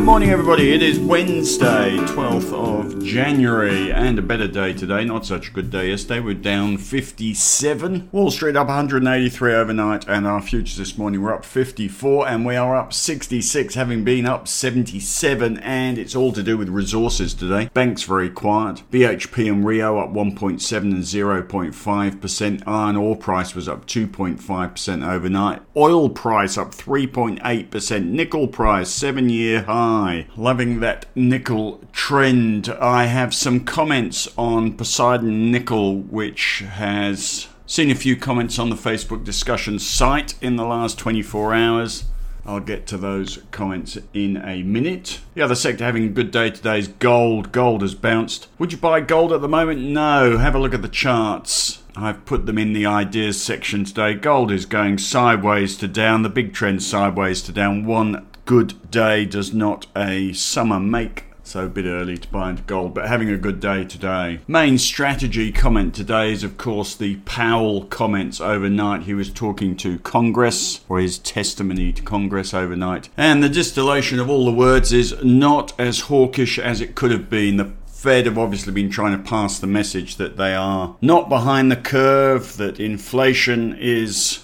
Good morning, everybody. It is Wednesday, 12th of January, and a better day today. Not such a good day yesterday. We're down 57. Wall Street up 183 overnight, and our futures this morning were up 54, and we are up 66, having been up 77. And it's all to do with resources today. Banks very quiet. BHP and Rio up 1.7 and 0.5%. Iron ore price was up 2.5% overnight. Oil price up 3.8%. Nickel price, seven year high. Loving that nickel trend. I have some comments on Poseidon Nickel, which has seen a few comments on the Facebook discussion site in the last 24 hours. I'll get to those comments in a minute. The other sector having a good day today is gold. Gold has bounced. Would you buy gold at the moment? No. Have a look at the charts. I've put them in the ideas section today. Gold is going sideways to down. The big trend sideways to down. One good day does not a summer make. So a bit early to buy into gold, but having a good day today. Main strategy comment today is, of course, the Powell comments overnight. He was talking to Congress, or his testimony to Congress overnight. And the distillation of all the words is not as hawkish as it could have been. The Fed have obviously been trying to pass the message that they are not behind the curve, that inflation is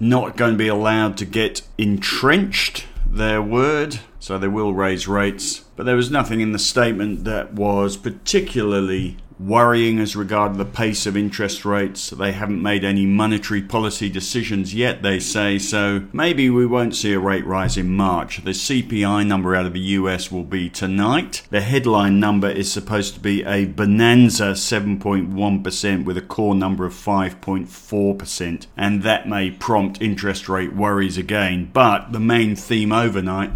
not going to be allowed to get entrenched, their word, so they will raise rates. But there was nothing in the statement that was particularly worrying as regard the pace of interest rates. They haven't made any monetary policy decisions yet, they say, so maybe we won't see a rate rise in March. The CPI number out of the US will be tonight. The headline number is supposed to be a bonanza 7.1% with a core number of 5.4%, and that may prompt interest rate worries again. But the main theme overnight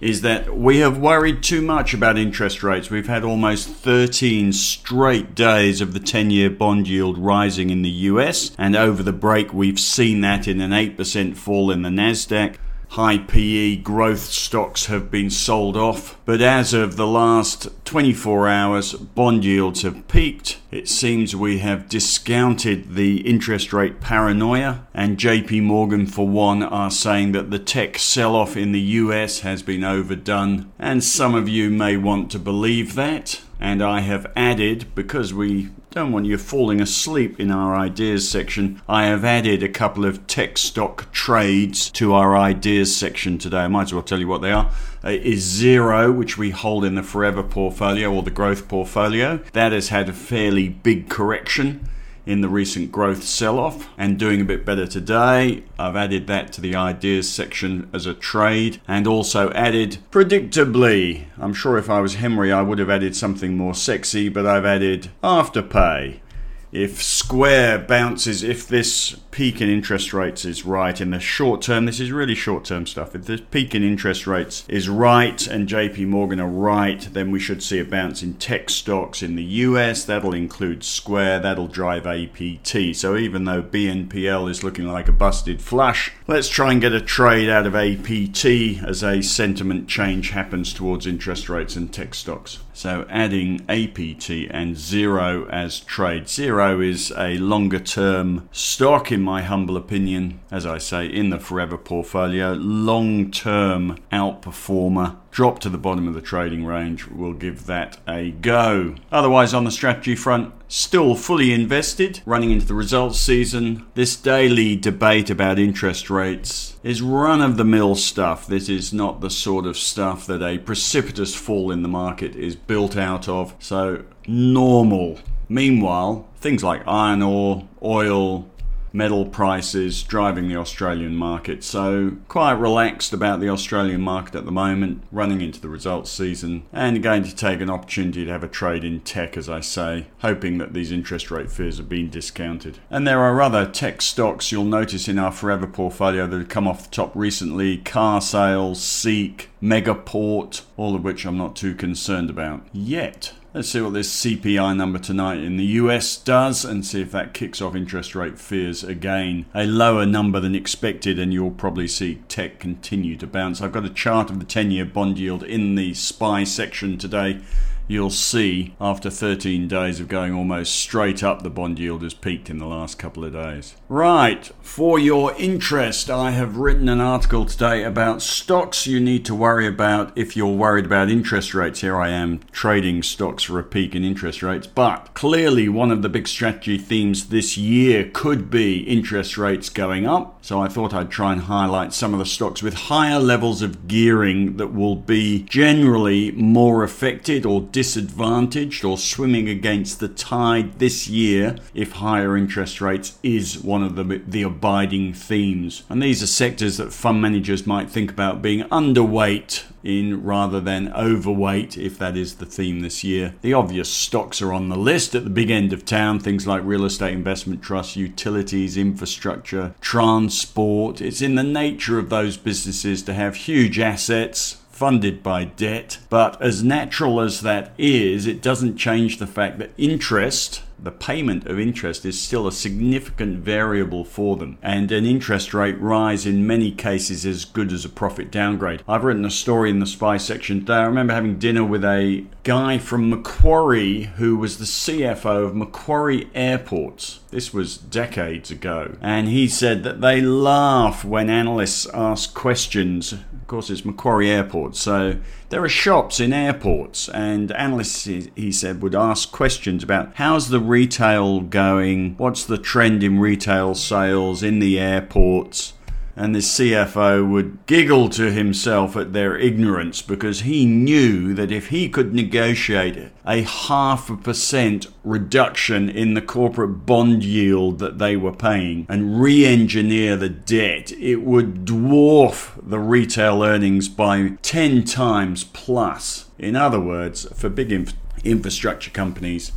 is that we have worried too much about interest rates. We've had almost 13 straight days of the 10 year bond yield rising in the US, and over the break, we've seen that in an 8% fall in the NASDAQ high PE growth stocks have been sold off. But as of the last 24 hours, bond yields have peaked. It seems we have discounted the interest rate paranoia, and JP Morgan, for one, are saying that the tech sell off in the US has been overdone. And some of you may want to believe that. And I have added, because we don't want you falling asleep in our ideas section, I have added a couple of tech stock trades to our ideas section today. I might as well tell you what they are. Uh, is Xero, which we hold in the forever portfolio or the growth portfolio. That has had a fairly big correction in the recent growth sell off and doing a bit better today. I've added that to the ideas section as a trade and also added predictably. I'm sure if I was Henry, I would have added something more sexy, but I've added Afterpay if Square bounces, if this peak in interest rates is right in the short term, this is really short term stuff. If this peak in interest rates is right and JP Morgan are right, then we should see a bounce in tech stocks in the US. That'll include Square, that'll drive APT. So even though BNPL is looking like a busted flush, let's try and get a trade out of APT as a sentiment change happens towards interest rates and tech stocks. So adding APT and Xero as trade. Xero is a longer term stock, in my humble opinion, as I say, in the Forever portfolio. Long term outperformer drop to the bottom of the trading range, we'll give that a go. Otherwise, on the strategy front, still fully invested, running into the results season. This daily debate about interest rates is run of the mill stuff. This is not the sort of stuff that a precipitous fall in the market is built out of. So, normal. Meanwhile, things like iron ore, oil, metal prices driving the Australian market. So, quite relaxed about the Australian market at the moment, running into the results season, and going to take an opportunity to have a trade in tech, as I say, hoping that these interest rate fears have been discounted. And there are other tech stocks you'll notice in our Forever portfolio that have come off the top recently car sales, Seek, Megaport, all of which I'm not too concerned about yet. Let's see what this CPI number tonight in the US does and see if that kicks off interest rate fears again. A lower number than expected, and you'll probably see tech continue to bounce. I've got a chart of the 10 year bond yield in the SPI section today. You'll see after 13 days of going almost straight up, the bond yield has peaked in the last couple of days. Right, for your interest, I have written an article today about stocks you need to worry about if you're worried about interest rates. Here I am trading stocks for a peak in interest rates, but clearly one of the big strategy themes this year could be interest rates going up. So I thought I'd try and highlight some of the stocks with higher levels of gearing that will be generally more affected or disadvantaged or swimming against the tide this year if higher interest rates is one of the, the abiding themes. And these are sectors that fund managers might think about being underweight in rather than overweight, if that is the theme this year. The obvious stocks are on the list at the big end of town, things like real estate investment trusts, utilities, infrastructure, transport. It's in the nature of those businesses to have huge assets funded by debt. But as natural as that is, it doesn't change the fact that interest the payment of interest is still a significant variable for them, and an interest rate rise in many cases is as good as a profit downgrade. I've written a story in the SPI section today. I remember having dinner with a guy from Macquarie who was the CFO of Macquarie Airports. This was decades ago, and he said that they laugh when analysts ask questions. Of course, it's Macquarie Airport, so there are shops in airports, and analysts, he said, would ask questions about how's the retail going, what's the trend in retail sales in the airports, and the CFO would giggle to himself at their ignorance because he knew that if he could negotiate a half a percent reduction in the corporate bond yield that they were paying and re engineer the debt, it would dwarf the retail earnings by 10 times plus. In other words, for big inf- infrastructure companies,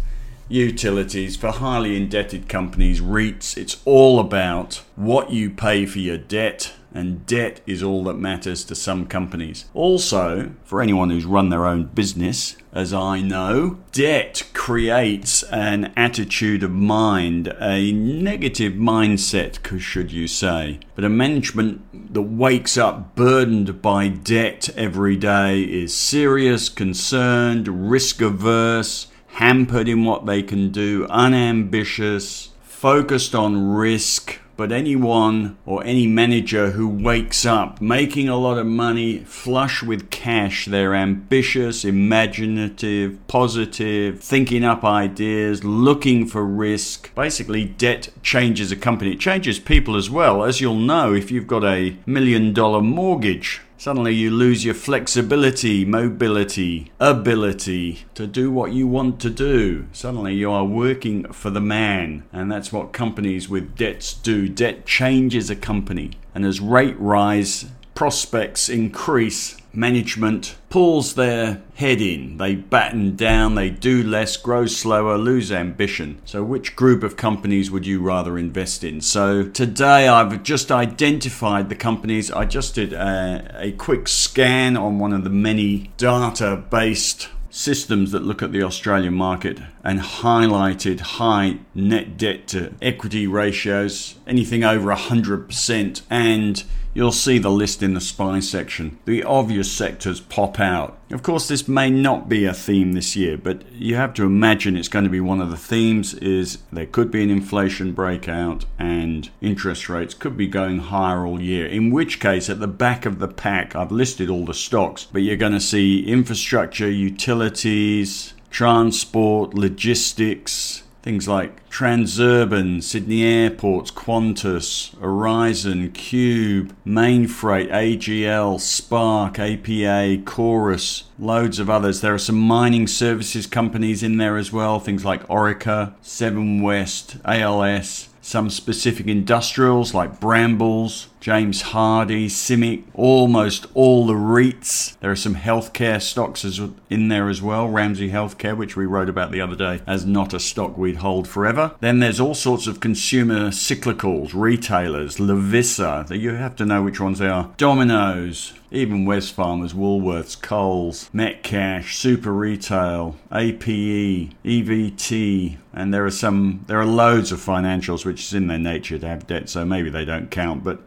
utilities, for highly indebted companies, REITs, it's all about what you pay for your debt. And debt is all that matters to some companies. Also, for anyone who's run their own business, as I know, debt creates an attitude of mind, a negative mindset, should you say. But a management that wakes up burdened by debt every day is serious, concerned, risk averse, hampered in what they can do, unambitious, focused on risk. But anyone or any manager who wakes up making a lot of money, flush with cash, they're ambitious, imaginative, positive, thinking up ideas, looking for risk. Basically, debt changes a company. It changes people as well. As you'll know, if you've got a million dollar mortgage, Suddenly, you lose your flexibility, mobility, ability to do what you want to do. Suddenly, you are working for the man, and that's what companies with debts do. Debt changes a company, and as rate rise, prospects increase management pulls their head in. They batten down, they do less, grow slower, lose ambition. So, which group of companies would you rather invest in? So, today I've just identified the companies. I just did a, a quick scan on one of the many data based systems that look at the Australian market and highlighted high net debt to equity ratios, anything over 100%, and You'll see the list in the SPI section. The obvious sectors pop out. Of course, this may not be a theme this year, but you have to imagine it's going to be one of the themes is there could be an inflation breakout and interest rates could be going higher all year. In which case, at the back of the pack, I've listed all the stocks, but you're going to see infrastructure, utilities, transport, logistics, Things like Transurban, Sydney Airports, Qantas, Aurizon, Qube, Mainfreight, AGL, Spark, APA, Chorus, loads of others. There are some mining services companies in there as well, things like Orica, Seven West, ALS, some specific industrials like Brambles, James Hardie, CIMIC, almost all the REITs. There are some healthcare stocks in there as well. Ramsay Healthcare, which we wrote about the other day, as not a stock we'd hold forever. Then there's all sorts of consumer cyclicals, retailers, Lovisa. You have to know which ones they are. Domino's, even Wesfarmers, Woolworths, Coles, Metcash, Super Retail, APE, EVT, and there are some there are loads of financials which is in their nature to have debt, so maybe they don't count, but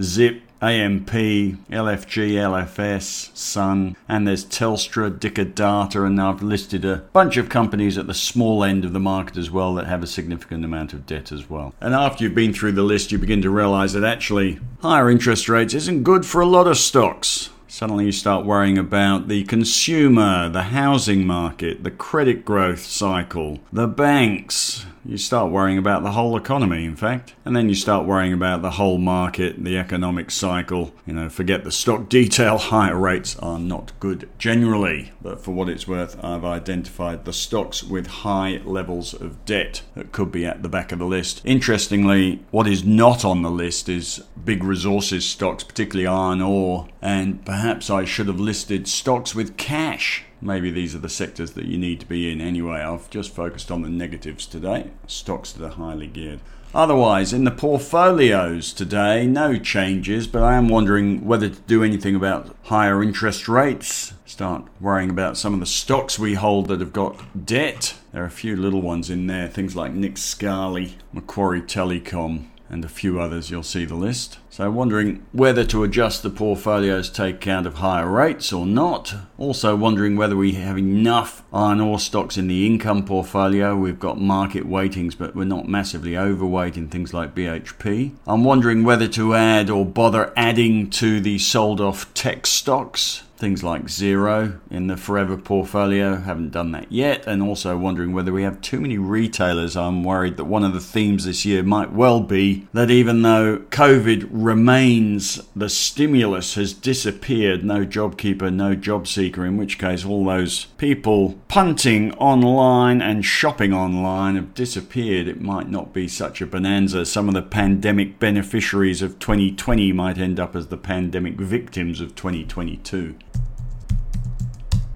Zip, AMP, LFG, LFS, Sun, and there's Telstra, Dicker Data, and I've listed a bunch of companies at the small end of the market as well that have a significant amount of debt as well. And after you've been through the list, you begin to realize that actually higher interest rates isn't good for a lot of stocks. Suddenly you start worrying about the consumer, the housing market, the credit growth cycle, the banks, you start worrying about the whole economy, in fact. And then you start worrying about the whole market, the economic cycle. You know, forget the stock detail. Higher rates are not good generally. But for what it's worth, I've identified the stocks with high levels of debt that could be at the back of the list. Interestingly, what is not on the list is big resources stocks, particularly iron ore. And perhaps I should have listed stocks with cash maybe these are the sectors that you need to be in anyway. I've just focused on the negatives today, stocks that are highly geared. Otherwise, in the portfolios today, no changes, but I am wondering whether to do anything about higher interest rates. Start worrying about some of the stocks we hold that have got debt. There are a few little ones in there, things like Nick Scali, Macquarie Telecom, and a few others, you'll see the list. So, wondering whether to adjust the portfolios take account of higher rates or not. Also, wondering whether we have enough iron ore stocks in the income portfolio. We've got market weightings, but we're not massively overweight in things like BHP. I'm wondering whether to add or bother adding to the sold off tech stocks things like Xero in the Forever portfolio. Haven't done that yet. And also wondering whether we have too many retailers. I'm worried that one of the themes this year might well be that even though COVID remains, the stimulus has disappeared. No JobKeeper, no job seeker, in which case all those people punting online and shopping online have disappeared. It might not be such a bonanza. Some of the pandemic beneficiaries of 2020 might end up as the pandemic victims of 2022.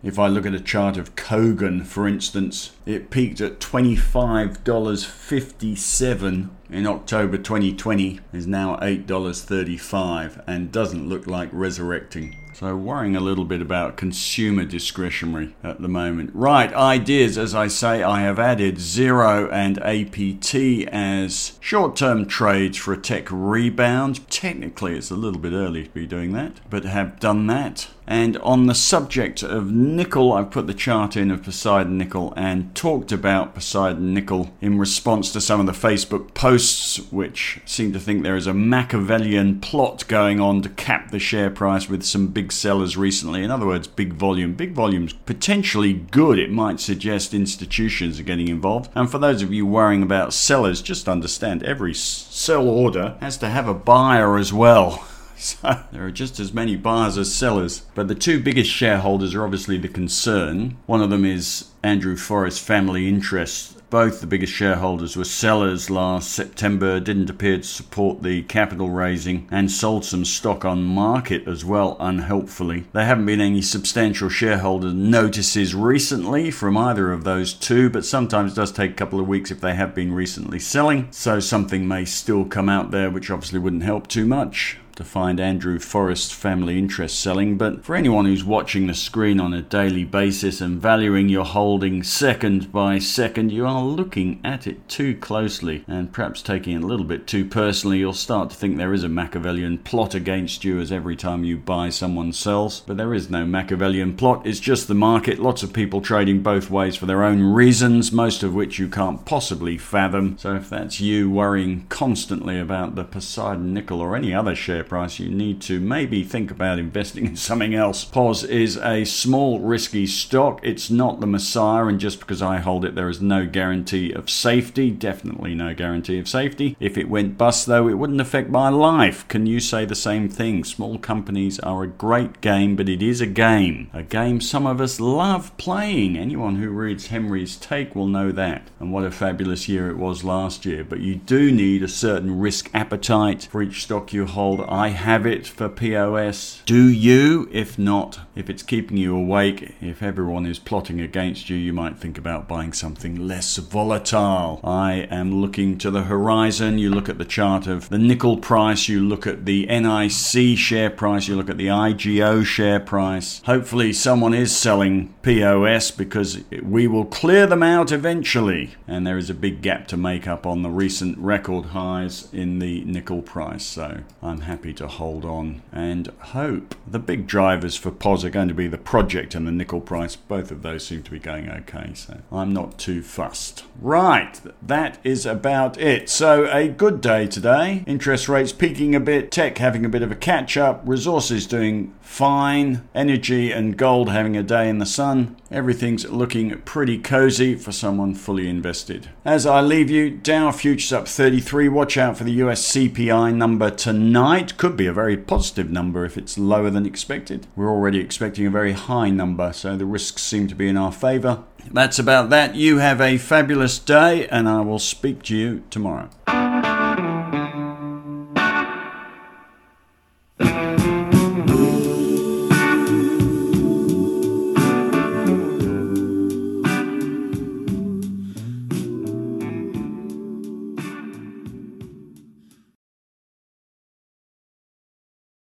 If I look at a chart of Kogan, for instance, it peaked at $25.57 in October 2020, is now $8.35, and doesn't look like resurrecting. So, worrying a little bit about consumer discretionary at the moment. Right, ideas. As I say, I have added Xero and APT as short term trades for a tech rebound. Technically, it's a little bit early to be doing that, but have done that. And on the subject of nickel, I've put the chart in of Poseidon Nickel and talked about Poseidon Nickel in response to some of the Facebook posts, which seem to think there is a Machiavellian plot going on to cap the share price with some big sellers recently. In other words, big volume. Big volume's potentially good. It might suggest institutions are getting involved. And for those of you worrying about sellers, just understand every sell order has to have a buyer as well. So there are just as many buyers as sellers. But the two biggest shareholders are obviously the concern. One of them is Andrew Forrest Family Interests. Both the biggest shareholders were sellers last September, didn't appear to support the capital raising, and sold some stock on market as well, unhelpfully. There haven't been any substantial shareholder notices recently from either of those two, but sometimes it does take a couple of weeks if they have been recently selling, so something may still come out there, which obviously wouldn't help too much to find Andrew Forrest family interest selling, but for anyone who's watching the screen on a daily basis and valuing your holding second by second, you are looking at it too closely and perhaps taking it a little bit too personally. You'll start to think there is a Machiavellian plot against you as every time you buy, someone sells. But there is no Machiavellian plot, it's just the market. Lots of people trading both ways for their own reasons, most of which you can't possibly fathom. So if that's you worrying constantly about the Poseidon nickel or any other share price, you need to maybe think about investing in something else. POS is a small, risky stock. It's not the Messiah, and just because I hold it, there is no guarantee of safety. Definitely no guarantee of safety. If it went bust, though, it wouldn't affect my life. Can you say the same thing? Small companies are a great game, but it is a game. A game some of us love playing. Anyone who reads Henry's Take will know that. And what a fabulous year it was last year. But you do need a certain risk appetite for each stock you hold. I have it for POS. Do you? If not, if it's keeping you awake, if everyone is plotting against you, you might think about buying something less volatile. I am looking to the horizon. You look at the chart of the nickel price, you look at the NIC share price, you look at the IGO share price. Hopefully, someone is selling POS because we will clear them out eventually. And there is a big gap to make up on the recent record highs in the nickel price. So I'm happy to hold on and hope. The big drivers for POS are going to be the project and the nickel price. Both of those seem to be going okay. So I'm not too fussed. Right, that is about it. So a good day today. Interest rates peaking a bit, tech having a bit of a catch up, resources doing fine, energy and gold having a day in the sun. Everything's looking pretty cozy for someone fully invested. As I leave you, Dow futures up 33. Watch out for the US CPI number tonight. Could be a very positive number if it's lower than expected. We're already expecting a very high number, so the risks seem to be in our favor. That's about that. You have a fabulous day, and I will speak to you tomorrow.